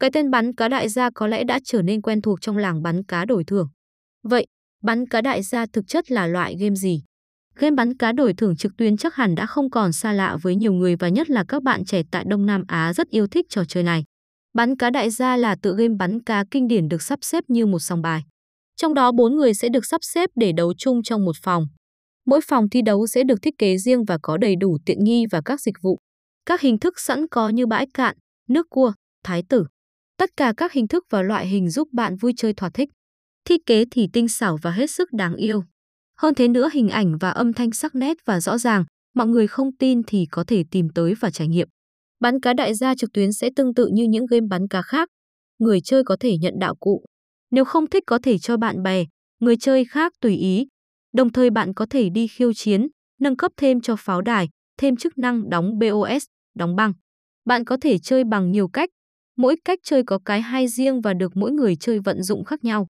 Cái tên bắn cá đại gia có lẽ đã trở nên quen thuộc trong làng bắn cá đổi thưởng. Vậy, bắn cá đại gia thực chất là loại game gì? Game bắn cá đổi thưởng trực tuyến chắc hẳn đã không còn xa lạ với nhiều người và nhất là các bạn trẻ tại Đông Nam Á rất yêu thích trò chơi này. Bắn cá đại gia là tựa game bắn cá kinh điển được sắp xếp như một sòng bài. Trong đó 4 người sẽ được sắp xếp để đấu chung trong một phòng. Mỗi phòng thi đấu sẽ được thiết kế riêng và có đầy đủ tiện nghi và các dịch vụ. Các hình thức sẵn có như bãi cạn, nước cua, thái tử. Tất cả các hình thức và loại hình giúp bạn vui chơi thỏa thích. Thiết kế thì tinh xảo và hết sức đáng yêu. Hơn thế nữa hình ảnh và âm thanh sắc nét và rõ ràng, mọi người không tin thì có thể tìm tới và trải nghiệm. Bắn cá đại gia trực tuyến sẽ tương tự như những game bắn cá khác. Người chơi có thể nhận đạo cụ. Nếu không thích có thể cho bạn bè, người chơi khác tùy ý. Đồng thời bạn có thể đi khiêu chiến, nâng cấp thêm cho pháo đài, thêm chức năng đóng BOS, đóng băng. Bạn có thể chơi bằng nhiều cách. Mỗi cách chơi có cái hay riêng và được mỗi người chơi vận dụng khác nhau.